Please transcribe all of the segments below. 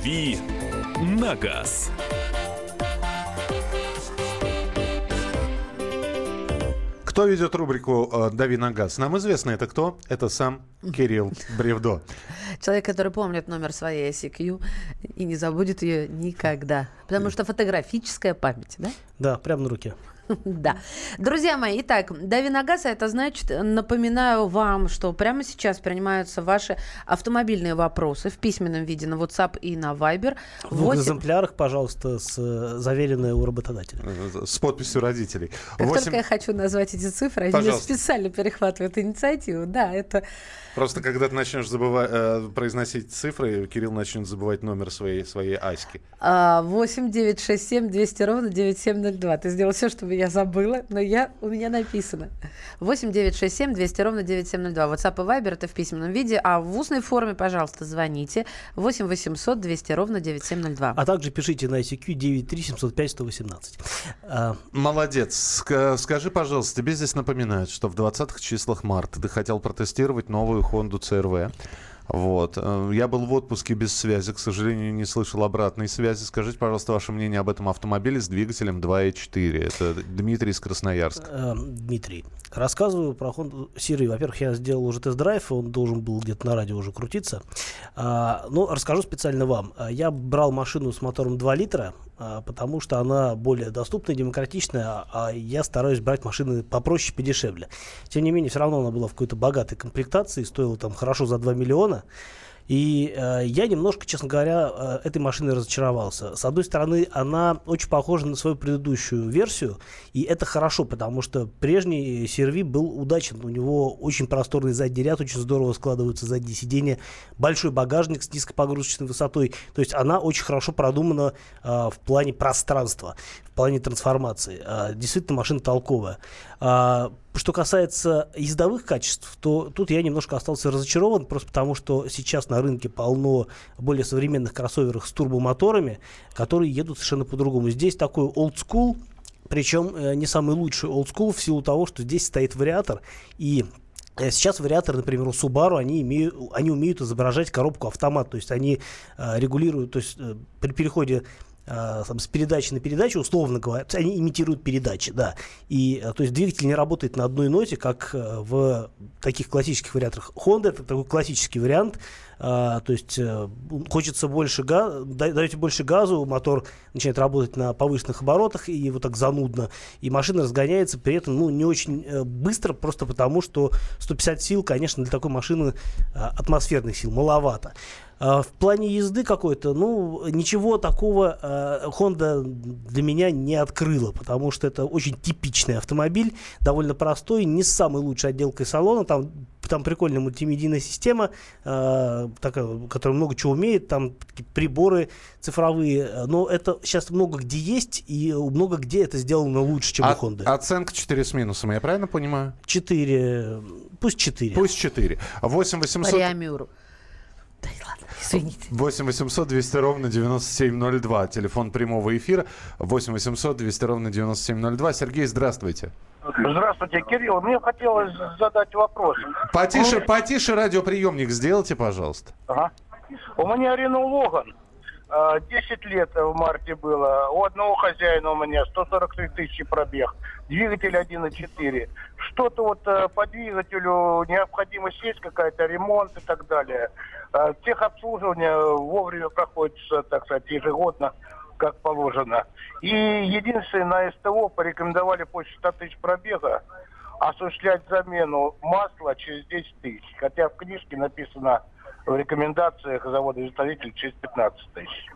«Дави на газ». Кто ведет рубрику э, «Дави на газ»? Нам известно, это кто? Это сам Кирилл Бревдо. Человек, который помнит номер своей ICQ и не забудет ее никогда. Потому что фотографическая память, да? Да, прямо на руке. Да. Друзья мои, итак, дави на газ, это значит, напоминаю вам, что прямо сейчас принимаются ваши автомобильные вопросы в письменном виде на WhatsApp и на Viber. В двух экземплярах, пожалуйста, с э, заверенной у работодателя. Э, с подписью родителей. Как 8... только я хочу назвать эти цифры, они специально перехватывают инициативу. Да, это Просто когда ты начнешь забывать, э, произносить цифры, Кирилл начнет забывать номер своей, своей Аськи. 8 9 6 7 200 ровно 9702. Ты сделал все, чтобы я забыла, но я, у меня написано. 8 9 6 7 200 ровно 9702. WhatsApp и Viber это в письменном виде, а в устной форме, пожалуйста, звоните 8 800 200 ровно 9702. А также пишите на ICQ 93 705 118. А... Молодец. Скажи, пожалуйста, тебе здесь напоминают, что в 20-х числах марта ты хотел протестировать новую новую Honda CRV. Вот. Э, я был в отпуске без связи, к сожалению, не слышал обратной связи. Скажите, пожалуйста, ваше мнение об этом автомобиле с двигателем 2.4. Это Дмитрий из Красноярска. Э, Дмитрий, рассказываю про Honda Siri. Во-первых, я сделал уже тест-драйв, он должен был где-то на радио уже крутиться. А, ну, расскажу специально вам. Я брал машину с мотором 2 литра, потому что она более доступная, демократичная, а я стараюсь брать машины попроще, подешевле. Тем не менее, все равно она была в какой-то богатой комплектации, стоила там хорошо за 2 миллиона. И э, я немножко, честно говоря, э, этой машиной разочаровался. С одной стороны, она очень похожа на свою предыдущую версию, и это хорошо, потому что прежний Серви был удачен. У него очень просторный задний ряд, очень здорово складываются задние сиденья, большой багажник с низкопогрузочной высотой. То есть она очень хорошо продумана э, в плане пространства, плане трансформации. Э, действительно, машина толковая. Э, что касается ездовых качеств, то тут я немножко остался разочарован, просто потому что сейчас на рынке полно более современных кроссоверов с турбомоторами, которые едут совершенно по-другому. Здесь такой old school, причем э, не самый лучший old school в силу того, что здесь стоит вариатор, и э, Сейчас вариаторы, например, у Subaru, они, имеют, они умеют изображать коробку автомат, то есть они э, регулируют, то есть э, при переходе э, с передачи на передачу, условно говоря, они имитируют передачи, да. И, э, то есть двигатель не работает на одной ноте, как э, в таких классических вариаторах. Honda это такой классический вариант, а, то есть э, хочется больше газа, даете больше газу, мотор начинает работать на повышенных оборотах и вот так занудно, и машина разгоняется при этом ну, не очень э, быстро, просто потому что 150 сил, конечно, для такой машины атмосферных сил маловато. Uh, в плане езды какой-то, ну, ничего такого uh, Honda для меня не открыла, потому что это очень типичный автомобиль, довольно простой, не с самой лучшей отделкой салона, там там прикольная мультимедийная система, э, такая, которая много чего умеет, там приборы цифровые, но это сейчас много где есть, и много где это сделано лучше, чем а, у Honda. Оценка 4 с минусом, я правильно понимаю? 4, пусть 4. Пусть 4. 8 800... По Да ладно, извините. 8 800 200 ровно 9702. Телефон прямого эфира. 8 800 200 ровно 9702. Сергей, здравствуйте. Здравствуйте, Кирилл. Мне хотелось задать вопрос. Потише, потише радиоприемник сделайте, пожалуйста. Ага. У меня Рено Логан. 10 лет в марте было. У одного хозяина у меня 143 тысячи пробег. Двигатель 1.4. Что-то вот э, по двигателю необходимость есть какая-то, ремонт и так далее. Э, техобслуживание вовремя проходит, так сказать, ежегодно как положено. И единственное, на СТО порекомендовали после 100 тысяч пробега осуществлять замену масла через 10 тысяч. Хотя в книжке написано в рекомендациях завода-изготовителя через 15 тысяч.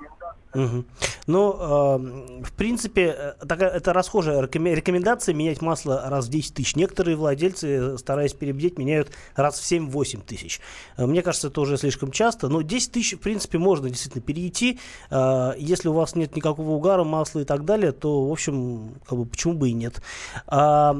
Угу. Ну, э, в принципе, э, такая, это расхожая рекомендация менять масло раз в 10 тысяч. Некоторые владельцы, стараясь перебдеть, меняют раз в 7-8 тысяч. Э, мне кажется, это уже слишком часто, но 10 тысяч, в принципе, можно действительно перейти. Э, если у вас нет никакого угара, масла и так далее, то, в общем, как бы, почему бы и нет. А,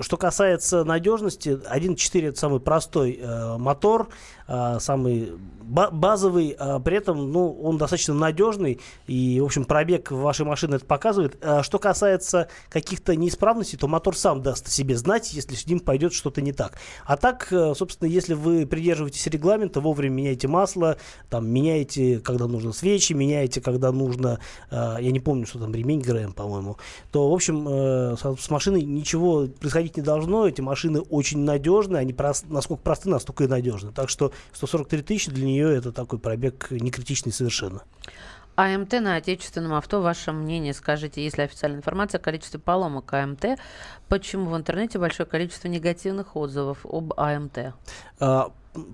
что касается надежности, 1.4 это самый простой э, мотор, э, самый самый ба- базовый, а при этом, ну, он достаточно надежный, и, в общем, пробег вашей машины это показывает. А что касается каких-то неисправностей, то мотор сам даст себе знать, если с ним пойдет что-то не так. А так, э, собственно, если вы придерживаетесь регламента, вовремя меняете масло, там, меняете, когда нужно свечи, меняете, когда нужно, э, я не помню, что там, ремень ГРМ, по-моему, то, в общем, э, с, машиной ничего происходить не должно. Эти машины очень надежны, они прос- насколько просты, настолько и надежны. Так что 143 тысячи для нее это такой пробег не критичный совершенно. АМТ на отечественном авто, ваше мнение, скажите, есть ли официальная информация о количестве поломок АМТ, почему в интернете большое количество негативных отзывов об АМТ? А,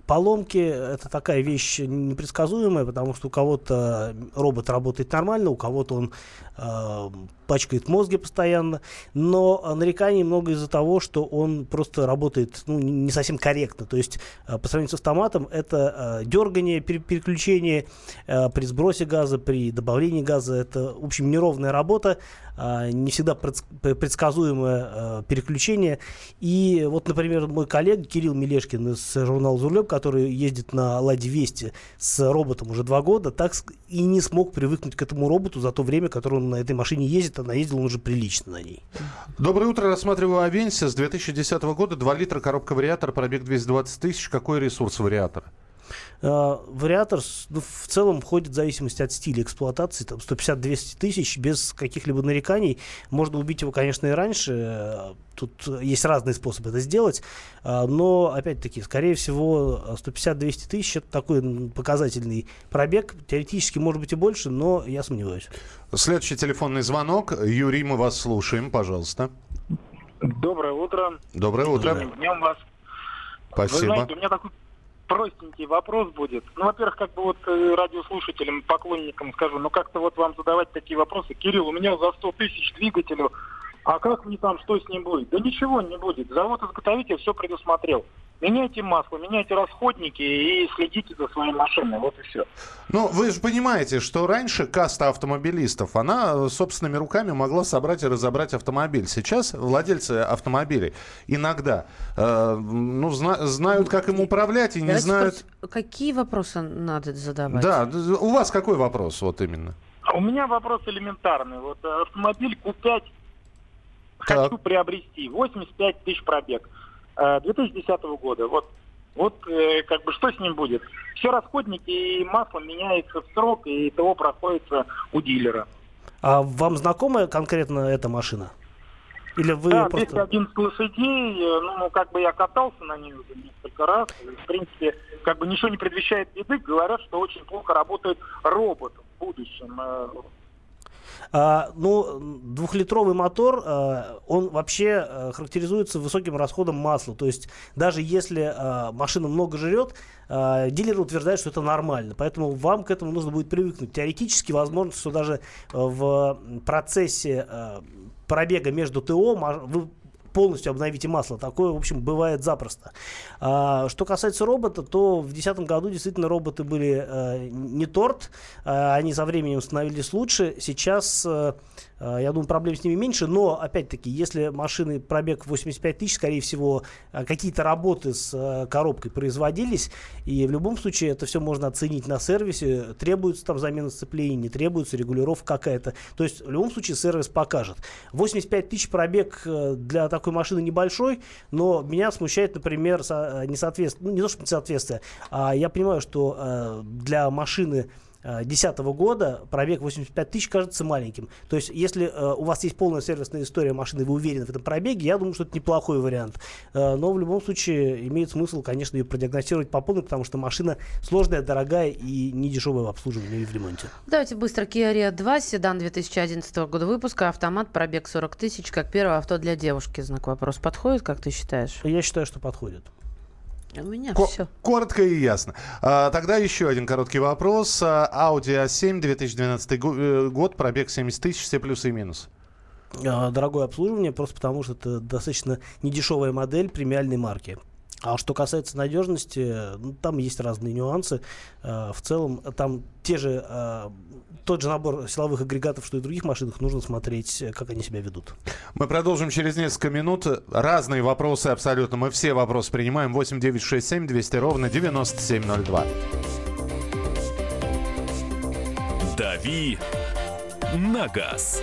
Поломки это такая вещь непредсказуемая, потому что у кого-то робот работает нормально, у кого-то он э, пачкает мозги постоянно, но нареканий много из-за того, что он просто работает ну, не совсем корректно. То есть э, по сравнению с автоматом это э, дергание, пере переключение э, при сбросе газа, при добавлении газа, это в общем неровная работа, не всегда предсказуемое переключение. И вот, например, мой коллега Кирилл Мелешкин из журнала «Зурлёб», который ездит на «Ладе Вести» с роботом уже два года, так и не смог привыкнуть к этому роботу за то время, которое он на этой машине ездит, а наездил он уже прилично на ней. Доброе утро, рассматриваю Авенсия с 2010 года, 2 литра, коробка вариатор, пробег 220 тысяч. Какой ресурс вариатора? Uh, вариатор ну, в целом входит в зависимости от стиля эксплуатации, там 150-200 тысяч без каких-либо нареканий. Можно убить его, конечно, и раньше. Тут есть разные способы это сделать. Но, опять-таки, скорее всего, 150-200 тысяч это такой показательный пробег. Теоретически, может быть, и больше, но я сомневаюсь. Следующий телефонный звонок. Юрий, мы вас слушаем, пожалуйста. Доброе утро. Доброе утро. Днем вас. Спасибо. Вы знаете, у меня такой простенький вопрос будет. Ну, во-первых, как бы вот э, радиослушателям, поклонникам скажу, ну как-то вот вам задавать такие вопросы. Кирилл, у меня за 100 тысяч двигателю, а как мне там, что с ним будет? Да ничего не будет. Завод-изготовитель все предусмотрел. Меняйте масло, меняйте расходники и следите за своей машиной. Вот и все. Ну, вы же понимаете, что раньше каста автомобилистов, она собственными руками могла собрать и разобрать автомобиль. Сейчас владельцы автомобилей иногда э, ну, зна- знают, как им управлять и не Давайте знают... спросим, Какие вопросы надо задавать? Да, у вас какой вопрос вот именно? У меня вопрос элементарный. Вот э, автомобиль Q5 Так. хочу приобрести. 85 тысяч пробег. Э, 2010 года. Вот, вот э, как бы что с ним будет? Все расходники и масло меняется в срок, и ТО проходится у дилера. А вам знакома конкретно эта машина? Или вы да, просто... 211 лошадей, э, ну, как бы я катался на ней уже несколько раз, и, в принципе, как бы ничего не предвещает беды, говорят, что очень плохо работает робот в будущем. Э, А, ну, двухлитровый мотор, а, он вообще а, характеризуется высоким расходом масла. То есть даже если а, машина много жрет, а, дилер утверждает, что это нормально. Поэтому вам к этому нужно будет привыкнуть. Теоретически возможно, что даже а, в процессе а, пробега между ТО вы полностью обновите масло. Такое, в общем, бывает запросто. А, что касается робота, то в 2010 году действительно роботы были э, не торт. Э, они со временем становились лучше. Сейчас, э, я думаю, проблем с ними меньше. Но, опять-таки, если машины пробег 85 тысяч, скорее всего, э, какие-то работы с э, коробкой производились. И в любом случае это все можно оценить на сервисе. Требуется там замена сцепления, не требуется регулировка какая-то. То есть, в любом случае, сервис покажет. 85 тысяч пробег э, для такой машины небольшой, но меня смущает, например, со- э, несоответствие, ну не то, что несоответствие, а я понимаю, что э, для машины 2010 года пробег 85 тысяч кажется маленьким. То есть, если э, у вас есть полная сервисная история машины, вы уверены в этом пробеге, я думаю, что это неплохой вариант. Э, но в любом случае имеет смысл, конечно, ее продиагностировать по полной, потому что машина сложная, дорогая и не дешевая в обслуживании и в ремонте. Давайте быстро. Kia Rio 2, седан 2011 года выпуска, автомат, пробег 40 тысяч, как первое авто для девушки. Знак вопрос подходит, как ты считаешь? Я считаю, что подходит. У меня Ко- все. Коротко и ясно. А, тогда еще один короткий вопрос. А, Audi A7, 2012 го- э, год, пробег 70 тысяч, все плюсы и минусы. А, Дорогое обслуживание, просто потому что это достаточно недешевая модель премиальной марки. А что касается надежности, ну, там есть разные нюансы. Э, в целом, там те же, э, тот же набор силовых агрегатов, что и в других машинах, нужно смотреть, э, как они себя ведут. Мы продолжим через несколько минут. Разные вопросы абсолютно. Мы все вопросы принимаем. 8 9 6 7 200 ровно 9702. «Дави на газ».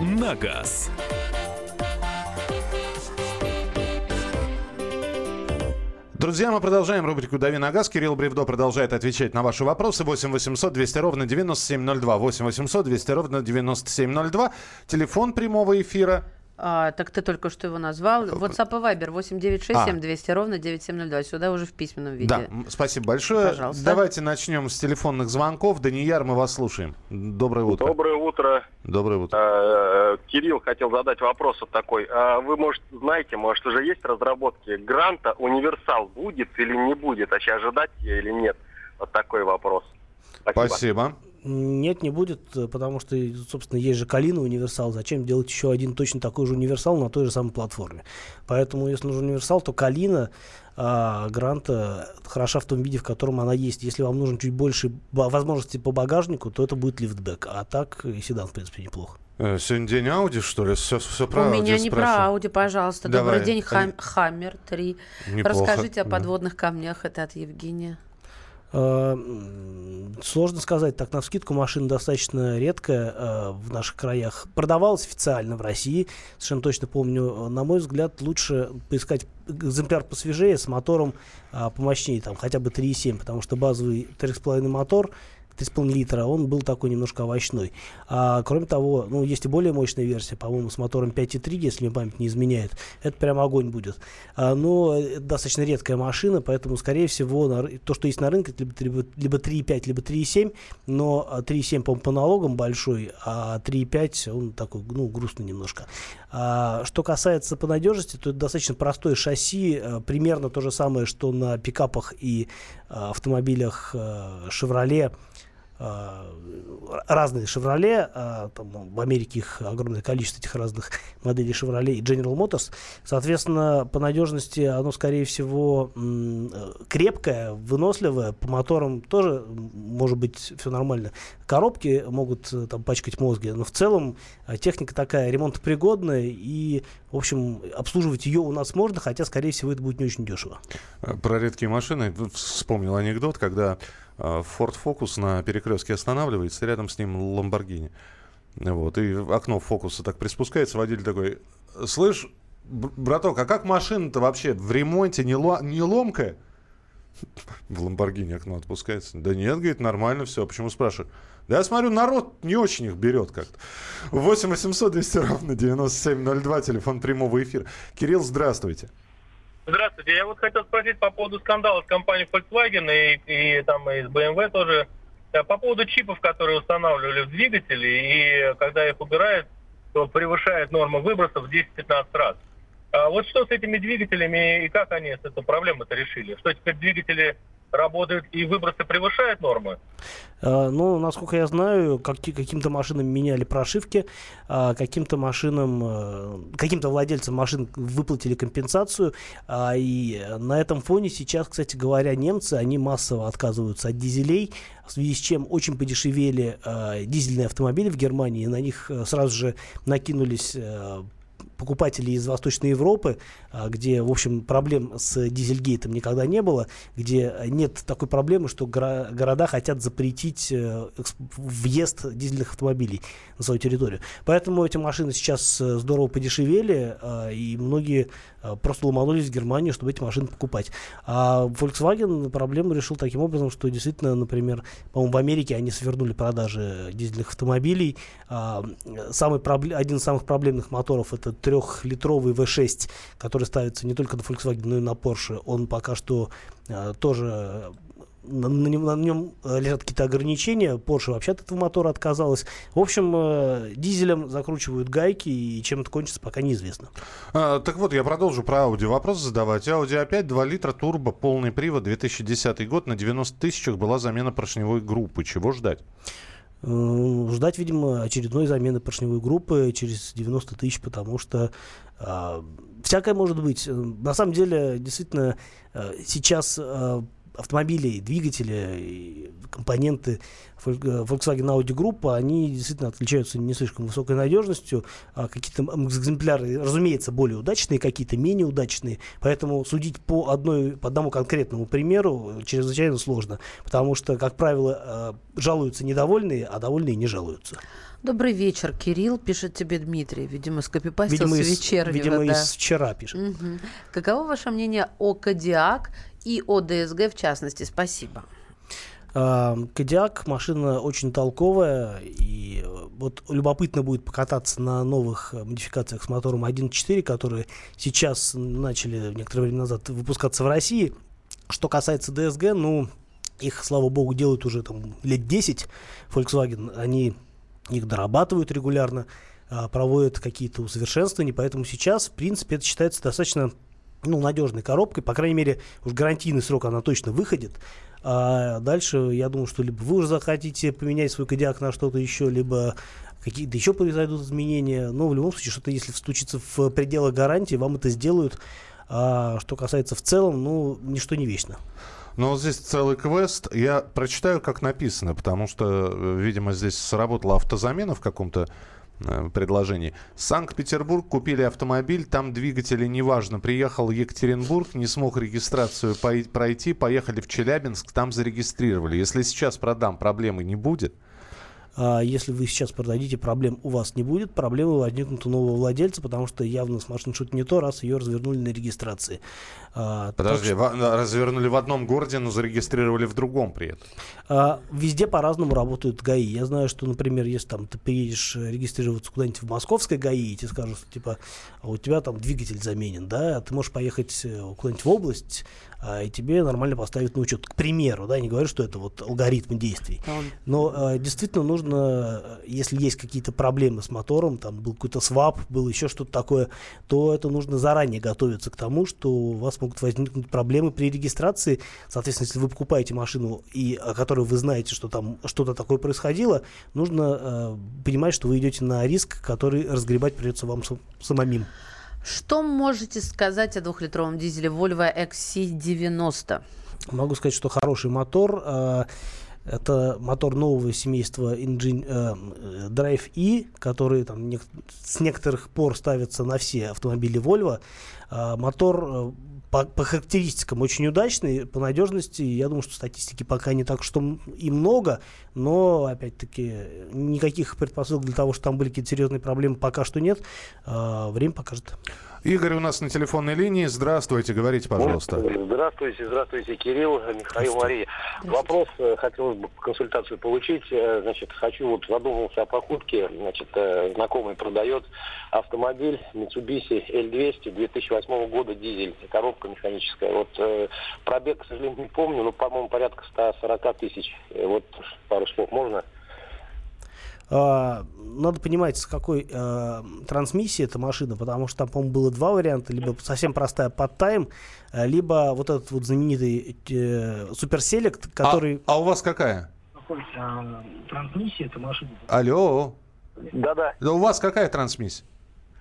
на газ». Друзья, мы продолжаем рубрику «Дави на газ». Кирилл Бревдо продолжает отвечать на ваши вопросы. 8 800 200 ровно 9702. 8 800 200 ровно 9702. Телефон прямого эфира А, так ты только что его назвал. WhatsApp и Viber 8967 200 ровно 9702. Сюда уже в письменном виде. Да, спасибо большое. Пожалуйста. Давайте начнем с телефонных звонков. Данияр, мы вас слушаем. Доброе утро. Доброе утро. Доброе утро. Э, Кирилл хотел задать вопрос вот такой. А Вы, может, знаете, может, уже есть разработки гранта «Универсал» будет или не будет? Вообще ожидать ее или нет? Вот такой вопрос. Спасибо. Спасибо. Нет, не будет, э, потому что, собственно, есть же Калина универсал. Зачем делать еще один точно такой же универсал на той же самой платформе? Поэтому, если нужен универсал, то Калина а, Гранта хороша в том виде, в котором она есть. Если вам нужен чуть больше возможностей по багажнику, то это будет лифтбэк. А так и седан, в принципе, неплохо. Э, Сегодня день Ауди, что ли? Все, все про У Ауди меня не про спрашиваю. Ауди, пожалуйста. Давай. Добрый день, Хам- Хаммер 3. Неплохо. Расскажите о Да. подводных камнях. Это от Евгения. М, Сложно сказать, так на скидку машина достаточно редкая э, в наших краях. Продавалась официально в России, совершенно точно помню. На мой взгляд, лучше поискать экземпляр посвежее с мотором помощнее, там хотя бы 3,7, потому что базовый 3,5 мотор 3,5 литра, он был такой немножко овощной. А, кроме того, ну, есть и более мощная версия, по-моему, с мотором 5,3, если мне память не изменяет. Это прям огонь будет. А, но это достаточно редкая машина, поэтому, скорее всего, на то, что есть на рынке, это либо, либо, либо 3,5, либо 3,7, но а, 3,7, по налогам большой, а 3,5, он такой, ну, грустный немножко. А, что касается по надежности, то это достаточно простое шасси, э, примерно то же самое, что на пикапах и э, автомобилях Chevrolet, э, разные Chevrolet, э, там, ну, в Америке их огромное количество этих разных моделей Chevrolet и General Motors. Соответственно, по надежности оно, скорее всего, э, крепкое, выносливое, по моторам тоже может быть все нормально. Коробки могут э, там пачкать мозги, но в целом э, техника такая ремонтопригодная и, в общем, обслуживать ее у нас можно, хотя, скорее всего, это будет не очень дешево. Э, Про редкие машины вспомнил анекдот, когда э, Ford Focus на перекрестке останавливается, рядом с ним Lamborghini. Вот, и окно фокуса так приспускается, водитель такой, слышь, браток, а как машина-то вообще в ремонте не, ло- не ломкая? В Ламборгини окно отпускается. Да нет, говорит, нормально все. Почему спрашиваю? Да я смотрю, народ не очень их берет как-то. 8 800 200 ровно 9702, телефон прямого эфира. Кирилл, здравствуйте. Здравствуйте. Я вот хотел спросить по поводу скандала с компанией Volkswagen и, и там и с BMW тоже. Э, По поводу чипов, которые устанавливали в двигатели, и когда их убирают, то превышает норму выбросов в 10-15 раз. А вот что с этими двигателями и как они эту проблему-то решили? Что теперь двигатели работают и выбросы превышают нормы? Э, Ну, насколько я знаю, каки- каким-то машинам меняли прошивки, а каким-то машинам, э, каким-то владельцам машин выплатили компенсацию, а, и на этом фоне сейчас, кстати говоря, немцы, они массово отказываются от дизелей, в связи с чем очень подешевели дизельные автомобили в Германии, на них сразу же накинулись покупателей из Восточной Европы, а, где, в общем, проблем с дизельгейтом никогда не было, где нет такой проблемы, что города хотят запретить э, въезд дизельных автомобилей на свою территорию. Поэтому эти машины сейчас э, здорово подешевели, а, и многие просто ломанулись в Германию, чтобы эти машины покупать. А Volkswagen проблему решил таким образом, что действительно, например, по-моему, в Америке они свернули продажи дизельных автомобилей. А, самый проблем, один из самых проблемных моторов это трехлитровый V6, который ставится не только на Volkswagen, но и на Porsche. Он пока что а, тоже на, на, нем, на нем э, лежат какие-то ограничения. Porsche вообще от этого мотора отказалась. В общем, э, дизелем закручивают гайки, и чем это кончится, пока неизвестно. А, так вот, я продолжу про Audi вопрос задавать. Audi A5 2 литра турбо, полный привод, 2010 год. На 90 тысячах была замена поршневой группы. Чего ждать? Э, ждать, видимо, очередной замены поршневой группы через 90 тысяч, потому что э, всякое может быть. На самом деле, действительно, э, сейчас э, автомобили, двигатели, компоненты э, Volkswagen Audi группа, они действительно отличаются не слишком высокой надежностью. А какие-то экземпляры, разумеется, более удачные, какие-то менее удачные. Поэтому судить по, одной, по одному конкретному примеру чрезвычайно сложно. Потому что, как правило, э, жалуются недовольные, а довольные не жалуются. Добрый вечер, Кирилл, пишет тебе Дмитрий. Видимо, скопипастил видимо, с вечернего. Видимо, да. из вчера пишет. Угу. Каково ваше мнение о Кодиак и о ДСГ в частности? Спасибо. А, Кодиак машина очень толковая, и вот любопытно будет покататься на новых модификациях с мотором 1.4, которые сейчас начали некоторое время назад выпускаться в России. Что касается ДСГ, ну, их, слава богу, делают уже там лет 10. Volkswagen, они их дорабатывают регулярно, а, проводят какие-то усовершенствования, поэтому сейчас, в принципе, это считается достаточно ну, надежной коробкой, по крайней мере, уж гарантийный срок она точно выходит. А дальше, я думаю, что либо вы уже захотите поменять свой кодиак на что-то еще, либо какие-то еще произойдут изменения. Но в любом случае, что-то, если встучится в пределы гарантии, вам это сделают. А что касается в целом, ну, ничто не вечно. Но здесь целый квест. Я прочитаю, как написано, потому что, видимо, здесь сработала автозамена в каком-то э, предложении. Санкт-Петербург, купили автомобиль, там двигатели неважно. Приехал Екатеринбург, не смог регистрацию пройти, поехали в Челябинск, там зарегистрировали. Если сейчас продам, проблемы не будет? А если вы сейчас продадите, проблем у вас не будет. Проблемы возникнут у нового владельца, потому что явно с машиной что-то не то, раз ее развернули на регистрации. А, Подожди, что... развернули в одном городе, но зарегистрировали в другом при этом? А, везде по-разному работают ГАИ. Я знаю, что, например, если там ты приедешь регистрироваться куда-нибудь в московской ГАИ, и тебе скажут, что, типа, а у тебя там двигатель заменен, да, ты можешь поехать э, куда-нибудь в область, а, и тебе нормально поставят на учет. К примеру, да, не говорю, что это вот алгоритмы действий. Но а, действительно нужно, если есть какие-то проблемы с мотором, там был какой-то свап, был еще что-то такое, то это нужно заранее готовиться к тому, что у вас могут возникнуть проблемы при регистрации. Соответственно, если вы покупаете машину, и, о которой вы знаете, что там что-то такое происходило, нужно э, понимать, что вы идете на риск, который разгребать придется вам самим. Что можете сказать о двухлитровом дизеле Volvo XC90? Могу сказать, что хороший мотор. Э, это мотор нового семейства Engine, э, Drive E, который там, не, с некоторых пор ставится на все автомобили Volvo. Э, мотор э, по, по характеристикам очень удачный, по надежности, я думаю, что статистики пока не так, что и много, но, опять-таки, никаких предпосылок для того, что там были какие-то серьезные проблемы, пока что нет. Э, время покажет. Игорь у нас на телефонной линии. Здравствуйте, говорите, пожалуйста. Здравствуйте, здравствуйте, Кирилл, Михаил, Мария. Вопрос, э, хотелось бы консультацию получить. Э, значит, хочу, вот задумался о покупке. Значит, э, знакомый продает автомобиль Mitsubishi L200 2008 года, дизель, коробка механическая. Вот пробег, к сожалению, не помню, но, по-моему, порядка 140 тысяч. Вот пару слов можно? Uh, надо понимать, с какой uh, трансмиссией эта машина, потому что там, по-моему, было два варианта. Либо совсем простая под тайм, uh, либо вот этот вот знаменитый uh, суперселект, который... А, а у вас какая? Трансмиссия эта машина. Алло. Да-да. Да у вас какая трансмиссия?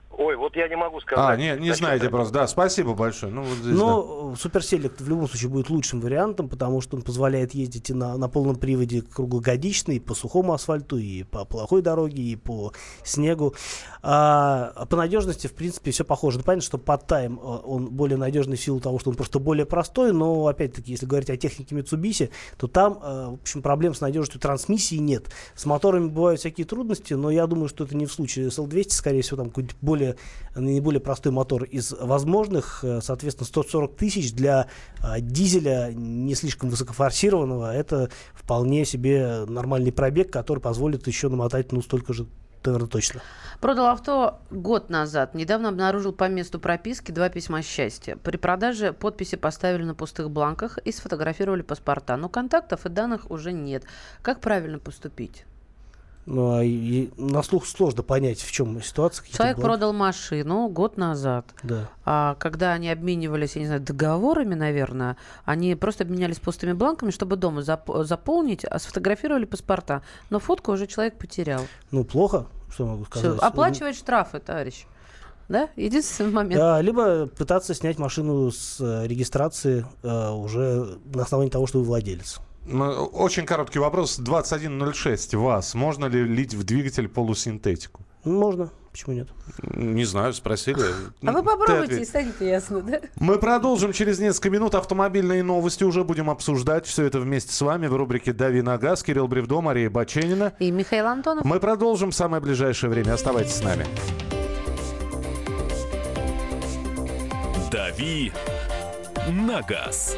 Ой, вот я не могу сказать. А, не, не знаете просто. Да, спасибо большое. Ну, вот здесь, Но да. суперселект в любом случае будет лучшим вариантом, потому что он позволяет ездить и на, на полном приводе круглогодично, и по сухому асфальту, и по плохой дороге, и по снегу. А, по надежности, в принципе, все похоже. Ну, понятно, что под тайм э, он более надежный в силу того, что он просто более простой, но, опять-таки, если говорить о технике Mitsubishi, то там, э, в общем, проблем с надежностью трансмиссии нет. С моторами бывают всякие трудности, но я думаю, что это не в случае с L200, скорее всего, там какой-нибудь более наиболее, наиболее простой мотор из возможных. Э, Соответственно, 140 тысяч для а, дизеля не слишком высокофорсированного. Это вполне себе нормальный пробег, который позволит еще намотать ну, столько же наверное, точно. Продал авто год назад. Недавно обнаружил по месту прописки два письма счастья. При продаже подписи поставили на пустых бланках и сфотографировали паспорта. Но контактов и данных уже нет. Как правильно поступить? Ну, а и на слух сложно понять, в чем ситуация. Человек бланки. продал машину год назад. Да. А когда они обменивались, я не знаю, договорами, наверное, они просто обменялись пустыми бланками, чтобы дома зап- заполнить, а сфотографировали паспорта. Но фотку уже человек потерял. Ну, плохо, что могу сказать. оплачивать штрафы, товарищ. Да? Единственный момент. Да, либо пытаться снять машину с э, регистрации э, уже на основании того, что вы владелец. Ну, Очень короткий вопрос. 2106. Вас. Можно ли лить в двигатель полусинтетику? Можно. Почему нет? Не знаю, спросили. А вы попробуйте, и станет ясно, да? Мы продолжим через несколько минут автомобильные новости. Уже будем обсуждать все это вместе с вами в рубрике «Дави на газ». Кирилл Бревдо, Мария Баченина. И Михаил Антонов. Мы продолжим в самое ближайшее время. Оставайтесь с нами. «Дави на газ».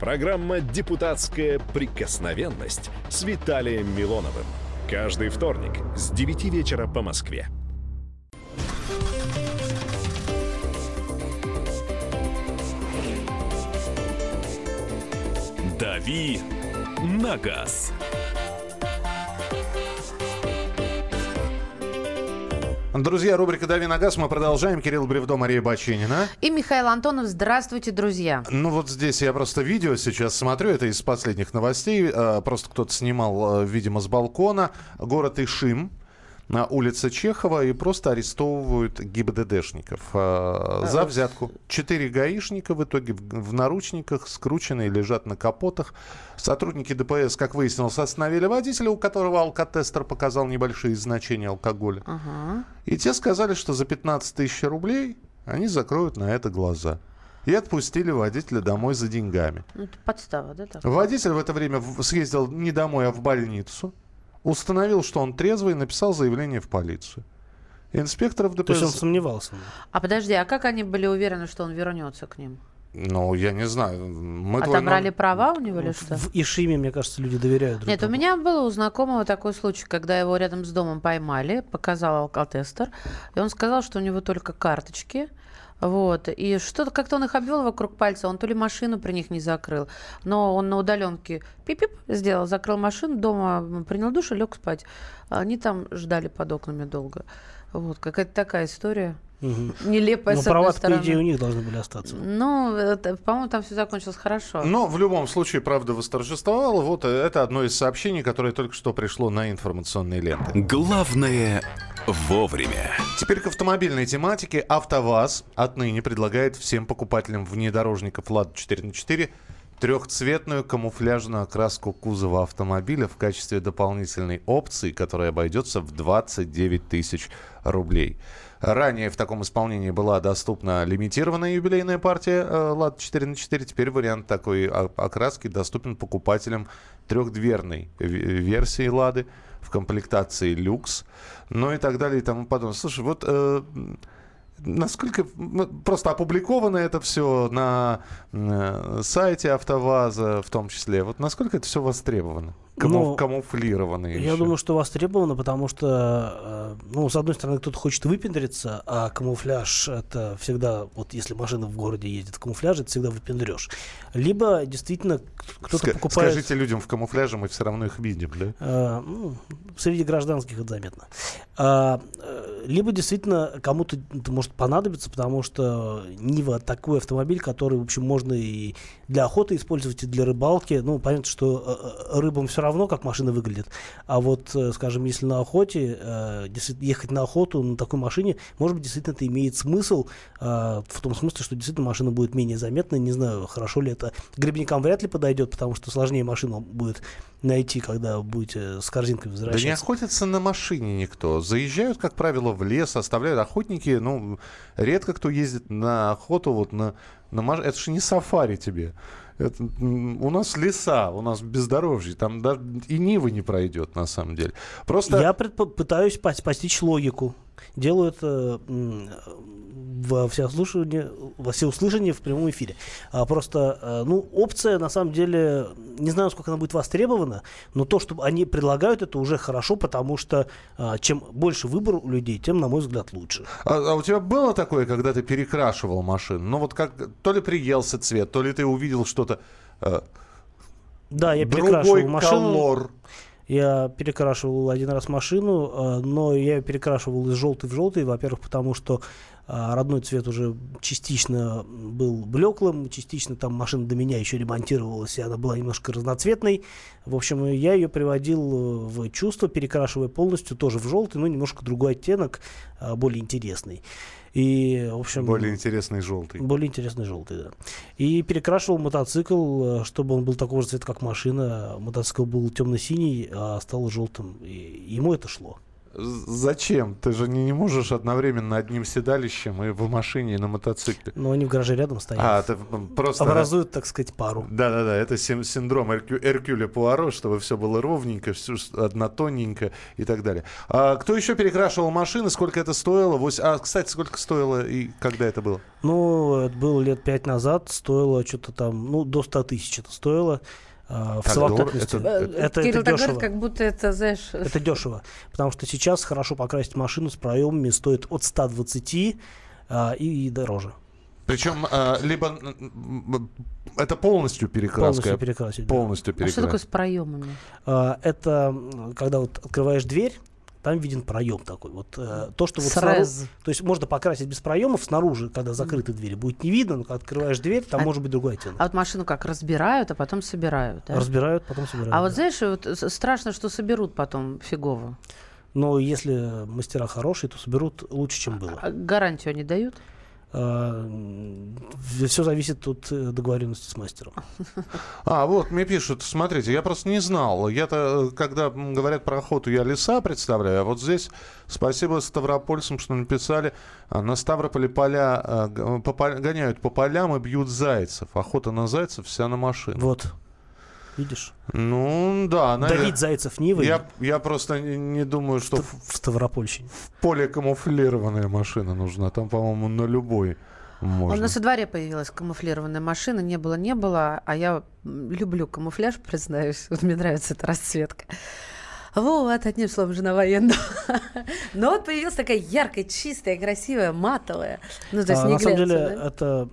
Программа «Депутатская прикосновенность» с Виталием Милоновым. Каждый вторник с 9 вечера по Москве. «Дави на газ». Друзья, рубрика «Дави на газ». Мы продолжаем. Кирилл Бревдо, Мария Баченина. И Михаил Антонов. Здравствуйте, друзья. Ну вот здесь я просто видео сейчас смотрю, это из последних новостей. Э, Просто кто-то снимал, э, видимо, с балкона. Город Ишим на улице Чехова и просто арестовывают ГИБДДшников э, за взятку. Четыре гаишника в итоге в, наручниках, скрученные, лежат на капотах. Сотрудники ДПС, как выяснилось, остановили водителя, у которого алкотестер показал небольшие значения алкоголя. Ага. И те сказали, что за 15 тысяч рублей они закроют на это глаза. И отпустили водителя домой за деньгами. Ну, это подстава, да? Так? Водитель в это время съездил не домой, а в больницу. Установил, что он трезвый, и написал заявление в полицию. Инспекторов ДПС... То есть он сомневался. А подожди, а как они были уверены, что он вернется к ним? Ну, я не знаю. Мы Отобрали номер- права у него или что? В Ишиме, мне кажется, люди доверяют друг Нет, у другу. меня был у знакомого такой случай, когда его рядом с домом поймали, показал алкотестер, и он сказал, что у него только карточки, вот, и что-то как-то он их обвел вокруг пальца, он то ли машину при них не закрыл, но он на удаленке пип-пип сделал, закрыл машину, дома принял душ и лег спать. Они там ждали под окнами долго. Вот, какая-то такая история. Мгм. Нелепая, Но с одной права, по идее, у них должны были остаться. Ну, это, по-моему, там все закончилось хорошо. Но в любом случае правда восторжествовала. Вот э, это одно из сообщений, которое только что пришло на информационные ленты. Главное вовремя. Теперь к автомобильной тематике. АвтоВАЗ отныне предлагает всем покупателям внедорожников «Лада 4 на 4 трехцветную камуфляжную окраску кузова автомобиля в качестве дополнительной опции, которая обойдется в 29 тысяч рублей. Ранее в таком исполнении была доступна лимитированная юбилейная партия э, «Лада 4 на 4 Теперь вариант такой окраски доступен покупателям трехдверной ве- версии «Лады» в комплектации «Люкс», ну и так далее и тому подобное. Слушай, вот э, насколько просто опубликовано это все на э, сайте АвтоВАЗа в том числе, вот насколько это все востребовано? Камуф- Ну, камуфлировано Я еще. думаю, что востребовано, потому что, э, ну, с одной стороны, кто-то хочет выпендриться, а камуфляж это всегда, вот если машина в городе едет в камуфляже, это всегда выпендрешь. Либо действительно кто-то Ска- покупает... Скажите людям в камуфляже, мы все равно их видим, да? Ну, среди гражданских это заметно. А, э, либо действительно кому-то это может понадобиться, потому что Нива такой автомобиль, который, в общем, можно и для охоты использовать, и для рыбалки. Ну, понятно, что э, э, рыбам все равно, как машина выглядит. А вот, э, скажем, если на охоте, действительно, ехать на охоту на такой машине, может быть, действительно это имеет смысл, в том смысле, что действительно машина будет менее заметна. Не знаю, хорошо ли это грибникам вряд ли подойдет, потому что сложнее машину будет найти, когда будете с корзинкой возвращаться. Да не охотятся на машине никто. Заезжают, как правило, в лес, оставляют охотники. Ну, редко кто ездит на охоту вот на, на маш... Это же не сафари тебе. Это, у нас леса, у нас бездорожье, там даже и Нива не пройдет, на самом деле. Просто... Я предпо- пытаюсь пос- постичь логику. Делаю это м, во всеуслышание, во всеуслышание в прямом эфире. А просто, э, ну, опция, на самом деле, не знаю, сколько она будет востребована, но то, что они предлагают, это уже хорошо, потому что а, чем больше выбор у людей, тем, на мой взгляд, лучше. А, а у тебя было такое, когда ты перекрашивал машину? Ну вот как, то ли приелся цвет, то ли ты увидел что-то... э, Да, я перекрашивал машину. колор. Я перекрашивал один раз машину, э, но я ее перекрашивал из желтой в желтый, во-первых, потому что э, родной цвет уже частично был блеклым, частично там машина до меня еще ремонтировалась, и она была немножко разноцветной. В общем, я ее приводил э, в чувство, перекрашивая полностью тоже в желтый, но немножко другой оттенок, более интересный. И, в общем, Более интересный желтый. более интересный желтый, да. И перекрашивал мотоцикл, э, чтобы он был такого же цвета, как машина. Мотоцикл был темно-синий, а стал желтым. И ему это шло. Зачем? Ты же не, не можешь одновременно одним седалищем и в машине, и на мотоцикле. Но они в гараже рядом стоят. А, м, просто... Образуют, так сказать, пару. Да-да-да, это син- синдром Эркю- Эркюля Пуаро, чтобы все было ровненько, все однотонненько и так далее. А кто еще перекрашивал машины? Сколько это стоило? Вось- А, кстати, сколько стоило и когда это было? Ну, это было лет пять назад, стоило что-то там, ну, до 100 тысяч это стоило. А, в Так совокупности. дорого? Это- Это, Кирилл это так дешево. говорит, как будто это, знаешь... Это дешево. Потому что сейчас хорошо покрасить машину с проемами стоит от 120 а, и, и дороже. Причем а, либо м, м, это полностью перекраска. Полностью перекрасить, да. Полностью А что такое с проемами? А, это когда вот открываешь дверь, там виден проем такой. Вот э, то, что вот снаружи- то есть можно покрасить без проемов снаружи, когда закрыты двери, будет не видно, но когда открываешь дверь, там А- может быть другой оттенок. А вот машину как разбирают, а потом собирают, да? Разбирают, потом собирают. А вот да. знаешь, вот страшно, что соберут потом фигово. Но если мастера хорошие, то соберут лучше, чем было. А гарантию они дают? Все зависит от э, договоренности с мастером. А, вот, мне пишут, смотрите, я просто не знал. Я-то, э, когда говорят про охоту, я леса представляю, а вот здесь спасибо ставропольцам, что написали. На Ставрополе поля по гоняют по полям и бьют зайцев. Охота на зайцев вся на машину. Вот. Видишь? Ну, да. навер- Давид Зайцев Нивой Я, я просто не, не думаю, что в, в Ставропольщине. в поле камуфлированная машина нужна. Там, по-моему, на любой У можно. нас во дворе появилась камуфлированная машина, не было, не было, а я люблю камуфляж, признаюсь, вот мне нравится эта расцветка. Вот, одним словом, жена военного. Но вот появилась такая яркая, чистая, красивая, матовая. Ну, то есть А, не на самом деле, это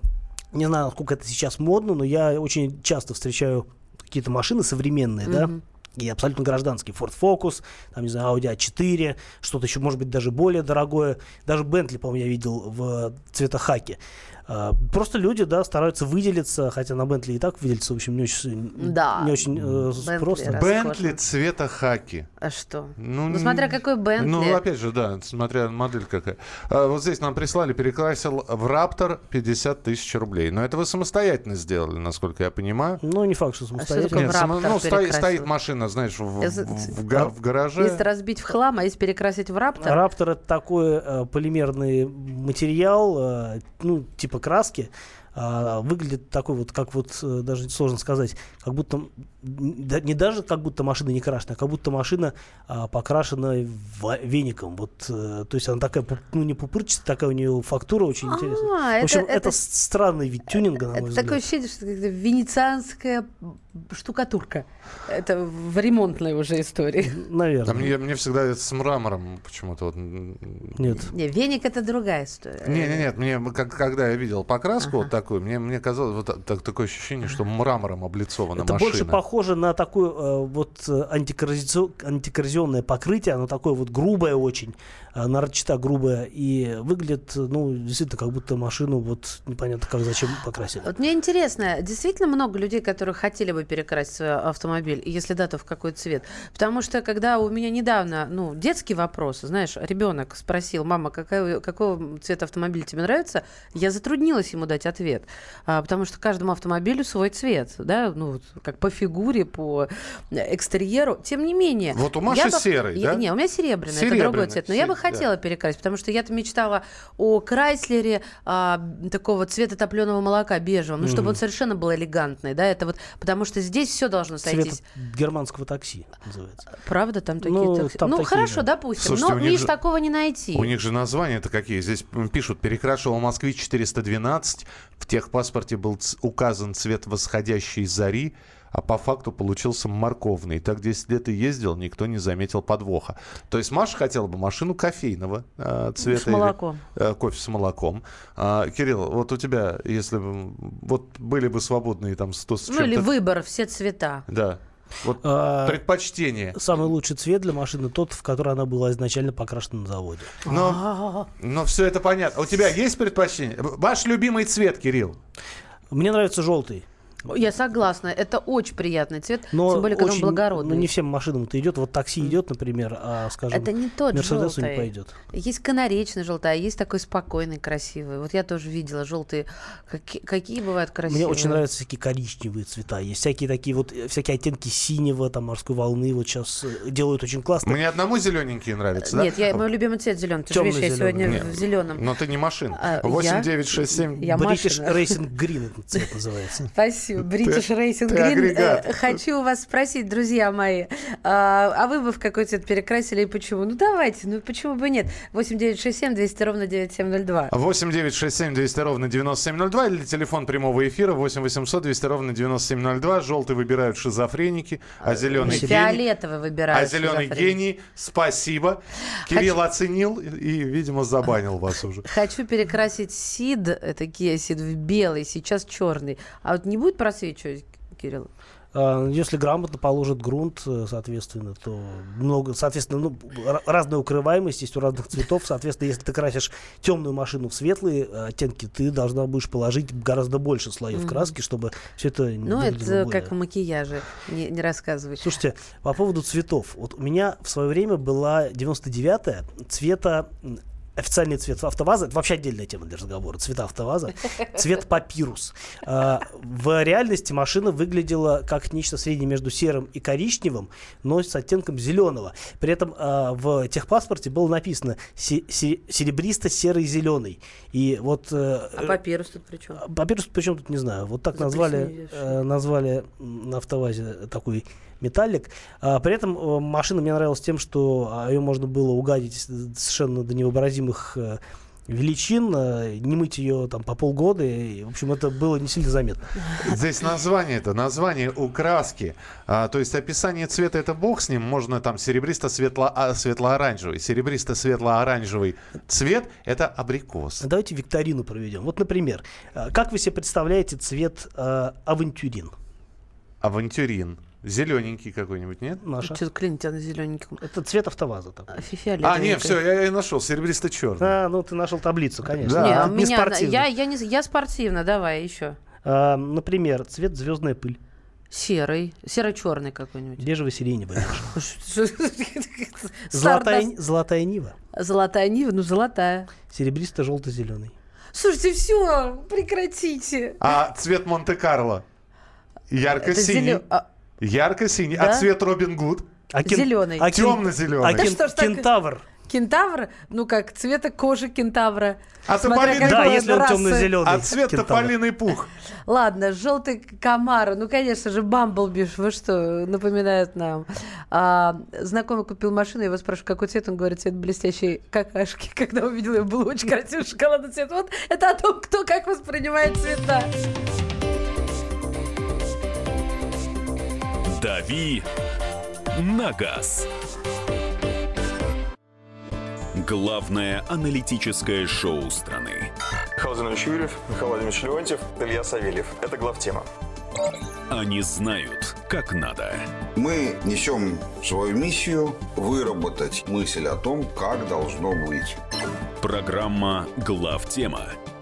не знаю, насколько это сейчас модно, но я очень часто встречаю какие-то машины современные, да, Мгм. и абсолютно гражданские. Ford Focus, там, не знаю, Audi A4, что-то еще, может быть, даже более дорогое. Даже Bentley, по-моему, я видел в цветохаке. А, Просто люди, да, стараются выделиться, хотя на Bentley и так выделиться, в общем, не очень, Да. не очень э, Bentley просто. раз- Бентли цвета хаки. А что? Ну, Ну, смотря какой Bentley. Ну, опять же, да, смотря модель какая. А, вот здесь нам прислали, перекрасил в Раптор 50 тысяч рублей. Но это вы самостоятельно сделали, насколько я понимаю. Ну, не факт, что самостоятельно. такое Нет, само- ну, стоит, стоит машина, знаешь, в, Это- в- в га- в гараже. Если разбить в хлам, а если перекрасить в раптор, Раптор это такой э, полимерный материал, э, ну, типа краски. а, выглядит такой вот, как вот, э, даже сложно сказать, как будто, да, не даже как будто машина не крашена, а как будто машина а, покрашена в- веником. Вот, э, то есть она такая, ну, не пупырчатая, такая у нее фактура очень интересная. А, В общем, это- это, странный вид тюнинга, на мой это взгляд. такое ощущение, что это венецианская штукатурка. Это в ремонтной уже истории. Наверное. А мне, мне всегда это с мрамором почему-то. Вот. Нет. Не, веник это другая история. Не, не, нет, мне как- когда я видел покраску вот такую? Мне, мне казалось, вот та- так- такое ощущение, что мрамором облицована Это машина. больше похоже на такое э, вот э, антикоррозио- антикоррозионное покрытие, оно такое вот грубое очень, э, нарочито грубое, и выглядит, ну, действительно, как будто машину вот непонятно как, зачем покрасили. Вот мне интересно, действительно много людей, которые хотели бы перекрасить свой автомобиль, если да, то в какой цвет? Потому что когда у меня недавно, ну, детский вопрос, знаешь, ребенок спросил, мама, какая, какого цвета автомобиль тебе нравится, я затруднилась ему дать ответ, А, потому что каждому автомобилю свой цвет, да, ну, как по фигуре, по экстерьеру. Тем не менее... Вот у Маши бы- серый, я- да? Не, у меня серебряный, это другой Серебряный, цвет. Но я бы се- да. хотела перекрасить, потому что я-то мечтала о Крайслере а, такого цвета топленого молока бежевого, ну, чтобы Мгм. он совершенно был элегантный, да, это вот, потому что здесь все должно сойтись. германского такси называется. Правда, там такие Ну, такси? там Ну, такие, хорошо, да. допустим, Слушайте, но, у них видишь, же- такого не найти. У них же названия-то какие. Здесь пишут, перекрашивал Москвич 412, в техпаспорте был ц- указан цвет восходящей зари, а по факту получился морковный. Так 10 лет и ездил, никто не заметил подвоха. То есть Маша хотела бы машину кофейного э, цвета. С или, молоком. э, кофе с молоком. А, Кирилл, вот у тебя, если бы вот были бы свободные там 100 с Ну, или выбор, все цвета. Да. Вот А, предпочтение. Самый лучший цвет для машины тот, в который она была изначально покрашена на заводе. Но, но все это понятно. У тебя есть предпочтение? Ваш любимый цвет, Кирилл? Мне нравится желтый. Я согласна, это очень приятный цвет, Но тем более, когда очень- он благородный. Ну, не всем машинам это идет. Вот такси идет, например, а, скажем, Это не тот Мерседесу желтый. не пойдет. Есть канаречный желтый, а есть такой спокойный, красивый. Вот я тоже видела желтые. Какие, какие бывают красивые? Мне очень нравятся всякие коричневые цвета. Есть всякие такие вот, э, всякие оттенки синего, там, морской волны. Вот сейчас э, делают очень классно. Мне одному зелененькие нравятся, да? Нет, я, мой любимый цвет зеленый. Ты же видишь, я сегодня Нет. в зеленом. Но ты не машина. А, 8 я- 9 6 7. Я British машина. Racing Green этот цвет называется. Спасибо. British Racing Green. Э, Хочу у вас спросить, друзья мои, а, а вы бы в какой цвет перекрасили и почему? Ну давайте, ну почему бы нет? 8967 200 ровно 9702. 8 9 6 7 200 ровно 9702 или телефон прямого эфира 8 800 200 ровно 9702. Желтый выбирают шизофреники, а зеленый гений. Фиолетовый выбираю. А зеленый гений, спасибо. Кирилл оценил и, видимо, забанил вас уже. Хочу перекрасить Сид, это Kia Ceed в белый, сейчас черный. А вот не будет просвечивать, Кирилл? А, Если грамотно положит грунт, э, соответственно, то много, соответственно, ну, ра- разная укрываемость есть у разных цветов. Соответственно, если ты красишь темную машину в светлые э, оттенки, ты должна будешь положить гораздо больше слоев Мгм. краски, чтобы все это Ну, это более- как в макияже, не, не рассказывай. Слушайте, по поводу цветов. Вот у меня в свое время была 99-я цвета официальный цвет автоваза, это вообще отдельная тема для разговора, цвета автоваза, цвет папирус. А, В реальности машина выглядела как нечто среднее между серым и коричневым, но с оттенком зеленого. При этом а, в техпаспорте было написано се- се- серебристо-серый зеленый. И вот... э, А папирус тут при чем? Папирус, причем тут не знаю, вот так назвали, э, назвали на автовазе такой металлик. А, при этом э, машина мне нравилась тем, что ее можно было угадить совершенно до невообразимых э, величин, э, не мыть ее там по полгода, и, в общем, это было не сильно заметно. Здесь название это название украски. А, то есть описание цвета это бог с ним. Можно там серебристо-светло- а, светло-оранжевый. Серебристо-светло-оранжевый цвет это абрикос. Давайте викторину проведем. Вот, например, э, как вы себе представляете цвет э, авантюрин? Авантюрин. Зелененький какой-нибудь, нет? Маша? Что-то клинит тебя на зелененьком. Это цвет автоваза. Такой. А, фиолетовый. А, нет, все, я, я нашел. Серебристо-черный. А, ну ты нашел таблицу, конечно. Не, Да. а Тут у меня, спортивно. я, я, не, я спортивно, давай еще. А, например, цвет звездная пыль. Серый, серо-черный какой-нибудь. Бежево-сиреневый. Stardust. Золотая, золотая нива. Золотая Нива, ну золотая. Серебристо-желто-зеленый. Слушайте, все, прекратите. А цвет Монте-Карло? Ярко-синий. зелё- Ярко-синий. Да? А цвет Робин Гуд? А Зелёный. а кен- Темно-зеленый. А Да ж так- кентавр. Кентавр, ну как, цвета кожи кентавра. А тополиный Да, если он темно-зеленый. А цвет кентавр. тополиный пух. Ладно, желтый комар, ну, конечно же, Бамблби, вы что, напоминает нам. А, знакомый купил машину, я его спрашиваю, какой цвет, он говорит, цвет блестящей какашки. Когда увидел ее, был очень красивый шоколадный цвет. Вот это о том, кто как воспринимает цвета. «Дави на газ». Главное аналитическое шоу страны. Михаил Зинович Юрьев, Михаил Владимирович Леонтьев, Илья Савельев. Это главтема. Они знают, как надо. Мы несем свою миссию выработать мысль о том, как должно быть. Программа «Главтема»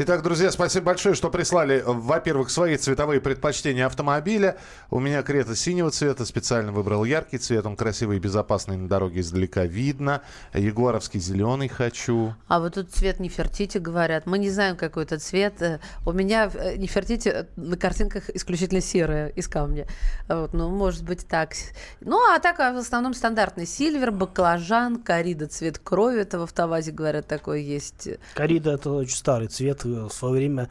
Итак, друзья, спасибо большое, что прислали, во-первых, свои цветовые предпочтения автомобиля. У меня Крета синего цвета, специально выбрал яркий цвет. Он красивый и безопасный, на дороге издалека видно. Ягуаровский зеленый хочу. А вот тут цвет Нефертити говорят. Мы не знаем, какой это цвет. Э, У меня э, Нефертити э, на картинках исключительно серая, из камня. Вот, ну, может быть, так. Ну, а так, а в основном стандартный сильвер, баклажан, корида, цвет крови. Это в автовазе, говорят, такой есть. Корида это очень старый цвет. В свое время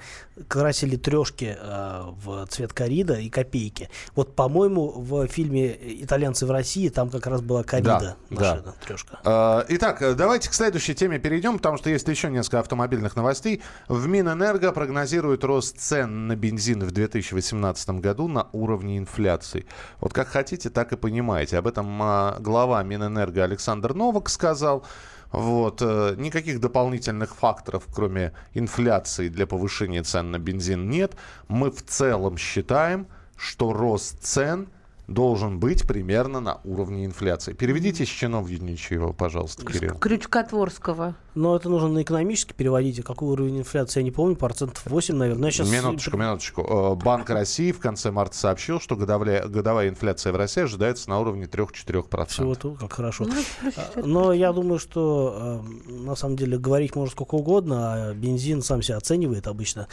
красили трешки э, в цвет корида и копейки. Вот, по-моему, в фильме «Итальянцы в России» там как раз была корида Да, машина, да. трешка. Э, Итак, э, давайте к следующей теме перейдем, потому что есть еще несколько автомобильных новостей. В Минэнерго прогнозируют рост цен на бензин в 2018 году на уровне инфляции. Вот как хотите, так и понимаете. Об этом а, глава Минэнерго Александр Новак сказал. Вот. э, Никаких дополнительных факторов, кроме инфляции для повышения цен на бензин нет. Мы в целом считаем, что рост цен должен быть примерно на уровне инфляции. Переведите с чиновничьего, пожалуйста, Кирилл. Крючкотворского. Но это нужно на экономически переводить. А какой уровень инфляции, я не помню, процентов 8, наверное. Я сейчас... Минуточку, минуточку. Э, Банк России в конце марта сообщил, что годовая, годовая инфляция в России ожидается на уровне 3-4%. Всего то, как хорошо. Ну, А, Но я думаю, что э, на самом деле говорить можно сколько угодно, а бензин сам себя оценивает обычно.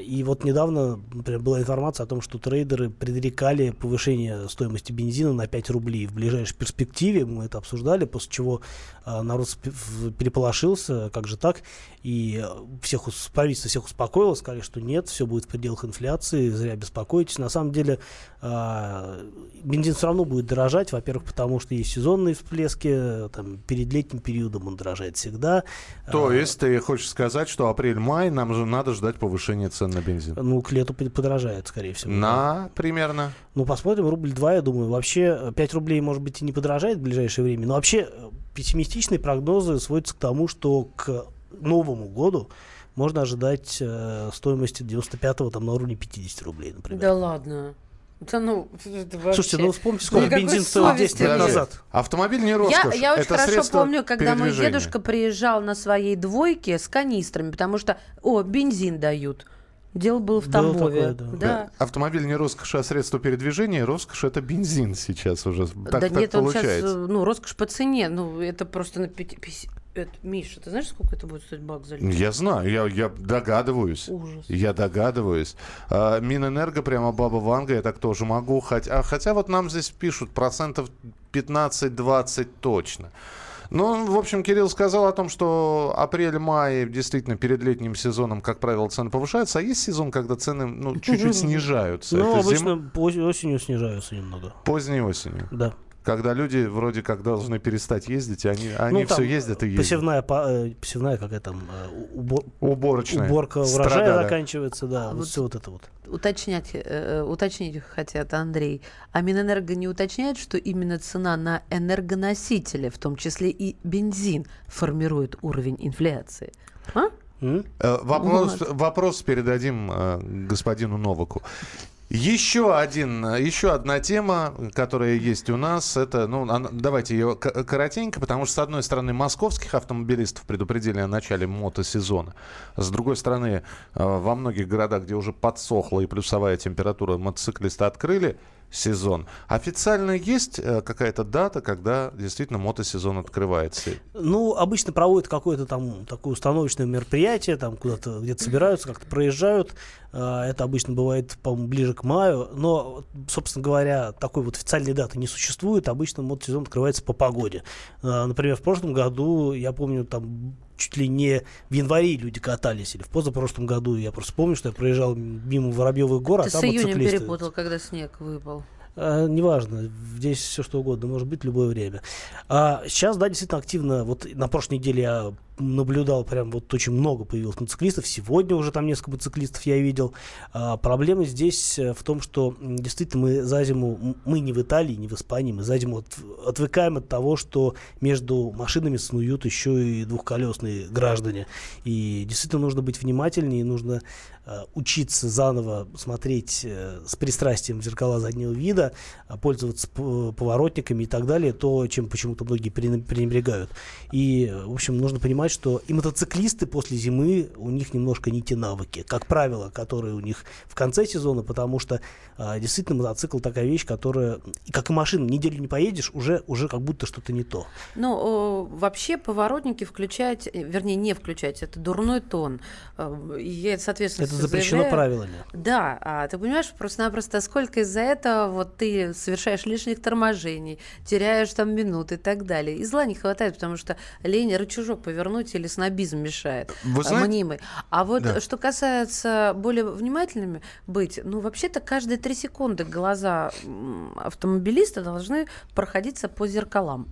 И вот недавно, например, была информация о том, что трейдеры предрекали повышение стоимости бензина на 5 рублей в ближайшей перспективе. Мы это обсуждали, после чего а, народ переполошился, как же так, и всех, правительство всех успокоило, сказали, что нет, все будет в пределах инфляции, зря беспокойтесь. На самом деле а, бензин все равно будет дорожать, во-первых, потому что есть сезонные всплески, там, перед летним периодом он дорожает всегда. То А, есть ты хочешь сказать, что апрель-май нам же надо ждать повышения цен на бензин? Ну, к лету под- подорожает, скорее всего. На примерно? Ну, посмотрим, рубль 2, я думаю. Вообще, э, 5 рублей, может быть, и не подорожает в ближайшее время. Но вообще, э, пессимистичные прогнозы сводятся к тому, что к Новому году можно ожидать э, стоимости 95-го там, на уровне 50 рублей, например. Да ладно. Это, ну, вообще- Слушайте, ну вспомните, сколько Никакой бензин стоил 10 совести лет назад. Автомобиль не Я, роскошь. я очень это хорошо помню, когда мой дедушка приезжал на своей двойке с канистрами, потому что, о, бензин дают. Дело было в Было Тамбове. такое, да. да. Автомобиль не роскошь, а средство передвижения. Роскошь это бензин сейчас уже. Так, да так нет, он сейчас, получается. э, ну, роскошь по цене. Ну, это просто на пяти... пяти- это, Миша, ты знаешь, сколько это будет стоить бак за литр? Я знаю, я, я догадываюсь. Ужас. Я догадываюсь. А, Минэнерго, прямо баба Ванга, я так тоже могу. Хотя, хотя вот нам здесь пишут процентов 15-20 точно. Ну, в общем, Кирилл сказал о том, что апрель-май действительно перед летним сезоном, как правило, цены повышаются, а есть сезон, когда цены ну, чуть-чуть снижаются. Ну, обычно осенью снижаются немного. поздней осенью. Да. Когда люди вроде как должны перестать ездить, и они, они Ну, все ездят и ездят. Посевная, па- э, посевная какая там, э, убор- Уборочная. уборка урожая Страдали. заканчивается, да, А вот вот все вот это вот. Уточнять, э, э, уточнить хотят, Андрей. А Минэнерго не уточняет, что именно цена на энергоносители, в том числе и бензин, формирует уровень инфляции? А? Э, Вопрос, Вот. вопрос передадим э, господину Новаку. Еще, один, еще одна тема, которая есть у нас, это, ну, давайте ее коротенько, потому что, с одной стороны, московских автомобилистов предупредили о начале мотосезона. С другой стороны, э, во многих городах, где уже подсохла и плюсовая температура, мотоциклисты открыли сезон. Официально есть э, какая-то дата, когда действительно мотосезон открывается? Ну, обычно проводят какое-то там такое установочное мероприятие, там куда-то где-то собираются, как-то проезжают. А, Это обычно бывает, по-моему, ближе к маю. Но, собственно говоря, такой вот официальной даты не существует. Обычно мотосезон открывается по погоде. А, Например, в прошлом году, я помню, там чуть ли не в январе люди катались, или в позапрошлом году. Я просто помню, что я проезжал мимо Воробьевых гор, а Ты с там июнем мотоциклисты. перепутал, когда снег выпал. А, неважно, здесь все что угодно, может быть, любое время. А сейчас, да, действительно активно, вот на прошлой неделе я наблюдал прям вот очень много появилось мотоциклистов. Сегодня уже там несколько мотоциклистов я видел. А, проблема здесь э, в том, что действительно мы за зиму, мы не в Италии, не в Испании, мы за зиму от, отвыкаем от того, что между машинами снуют еще и двухколесные граждане. И действительно нужно быть внимательнее, нужно Э, учиться заново смотреть э, с пристрастием в зеркала заднего вида, а пользоваться поворотниками и так далее, то, чем почему-то многие пренебрегают. И, в общем, нужно понимать, что и мотоциклисты после зимы, у них немножко не те навыки, как правило, которые у них в конце сезона, потому что а, действительно мотоцикл такая вещь, которая, как и машина, неделю не поедешь, уже, уже как будто что-то не то. Ну, вообще поворотники включать, э, вернее, не включать, это дурной тон. И, соответственно, это запрещено заявляю. правилами. Да, а ты понимаешь, просто-напросто сколько из-за этого вот ты совершаешь лишних торможений, теряешь там минуты и так далее. И зла не хватает, потому что лень рычажок повернуть или снобизм мешает. Вы знаете? Мнимый. А вот да. что касается более внимательными быть, ну вообще-то каждые три секунды глаза автомобилиста должны проходиться по зеркалам.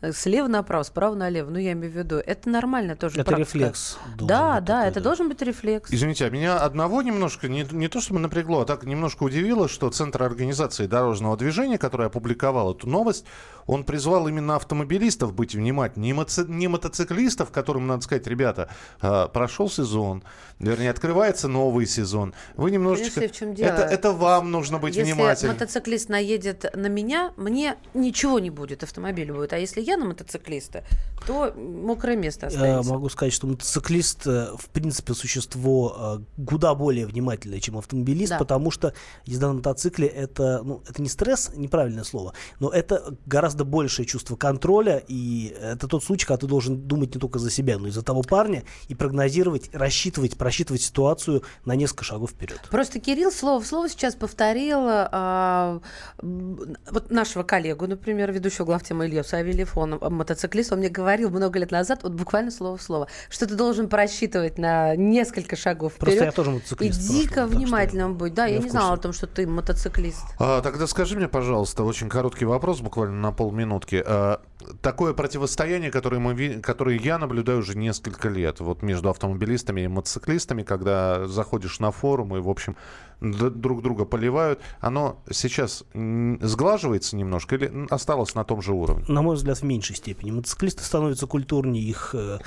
Э, слева направо, справа налево. Ну, я имею в виду, это нормально тоже. Это практика. рефлекс. Да, да, такой, это да. должен быть рефлекс. Извините, а меня одного немножко, не, не то чтобы напрягло, а так немножко удивило, что Центр организации дорожного движения, который опубликовал эту новость, он призвал именно автомобилистов быть внимательнее, не, мотоци- не мотоциклистов, которым надо сказать, ребята, э, прошел сезон, вернее, открывается новый сезон. Вы немножечко... в чем дело? Это, это вам нужно быть если внимательным. Если мотоциклист наедет на меня, мне ничего не будет, автомобиль будет. А если я на мотоциклиста, то мокрое место останется. Я могу сказать, что мотоциклист, э, в принципе, существо э, куда более внимательное, чем автомобилист, да. потому что езда на мотоцикле это, ну, это не стресс, неправильное слово, но это гораздо большее чувство контроля, и это тот случай, когда ты должен думать не только за себя, но и за того парня, и прогнозировать, рассчитывать, просчитывать ситуацию на несколько шагов вперед. Просто Кирилл слово в слово сейчас повторил а, вот нашего коллегу, например, ведущего главтема Илью Савельев, он мотоциклист, он мне говорил много лет назад, вот буквально слово в слово, что ты должен просчитывать на несколько шагов вперед. Просто я тоже мотоциклист. И дико внимательным быть. Да, я, я не знала о том, что ты мотоциклист. А, тогда скажи мне, пожалуйста, очень короткий вопрос, буквально на полминутки. А, такое противостояние, которое, мы, которое я наблюдаю уже несколько лет, вот между автомобилистами и мотоциклистами, когда заходишь на форум и, в общем, друг друга поливают, оно сейчас сглаживается немножко или осталось на том же уровне? На мой взгляд, в меньшей степени. Мотоциклисты становятся культурнее, их э,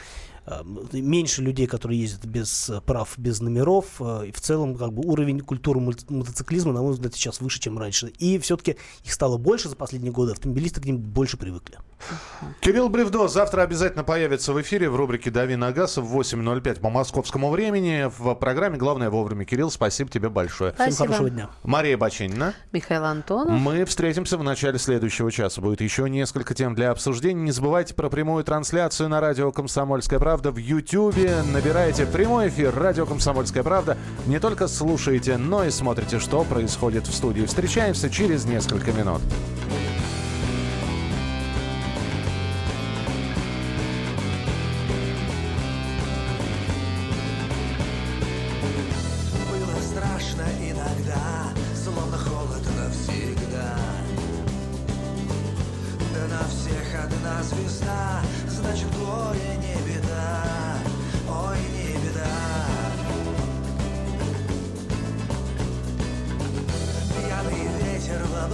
меньше людей, которые ездят без прав, без номеров. Э, и в целом как бы уровень культуры мотоциклизма, на мой взгляд, сейчас выше, чем раньше. И все-таки их стало больше за последние годы, автомобилисты к ним больше привыкли. Кирилл Бревдо завтра обязательно появится в эфире в рубрике «Дави на газ» в 8.05 по московскому времени в программе «Главное вовремя». Кирилл, спасибо тебе большое. Спасибо. Всем хорошего дня. Мария Бачинина. Михаил Антонов. Мы встретимся в начале следующего часа. Будет еще несколько тем для обсуждения. Не забывайте про прямую трансляцию на радио «Комсомольская правда» в Ютьюбе. Набирайте прямой эфир «Радио Комсомольская правда». Не только слушаете, но и смотрите, что происходит в студии. Встречаемся через несколько минут.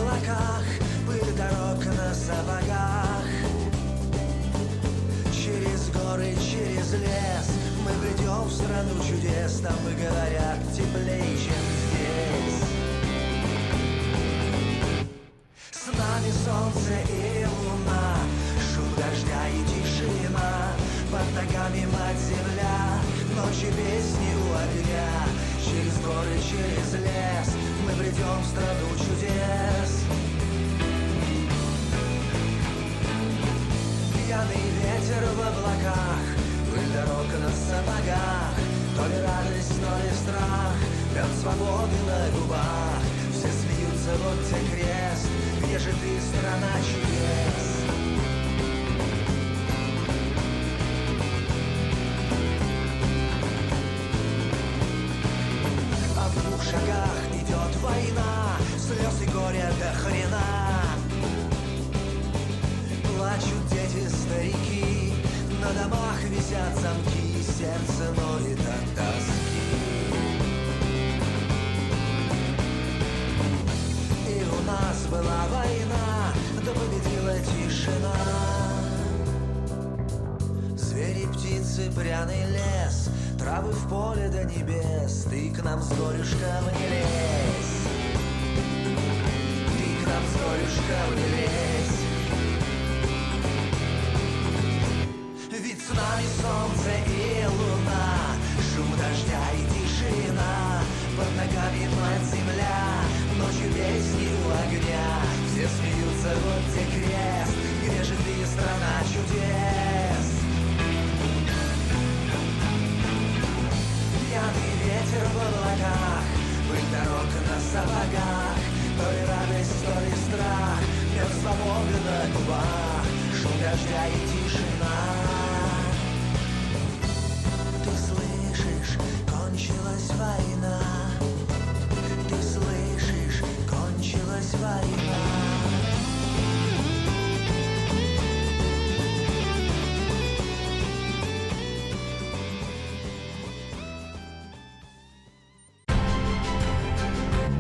облаках, пыль дорог на сапогах. Через горы, через лес мы придем в страну чудес, там и говорят теплее, чем здесь. С нами солнце и луна, шум дождя и тишина, под ногами мать земля, ночи песни у огня. Через горы, через лес мы придем в страну ветер в облаках, пыль дорог на сапогах, то ли радость, то ли страх, лед свободы на губах, все смеются, вот тебе крест, где же ты, страна чудес? Поле до небес Ты к нам с горюшком не лезь. Ты к нам с горюшком не лезь. Ведь с нами солнце и луна Шум дождя и тишина. Под ногами мать земля Ночью песни у огня. Все смеются, вот где крест сапогах То ли радость, то ли страх Мед свободы на губах Шум дождя и тишина. Ты слышишь, кончилась война. Ты слышишь, кончилась война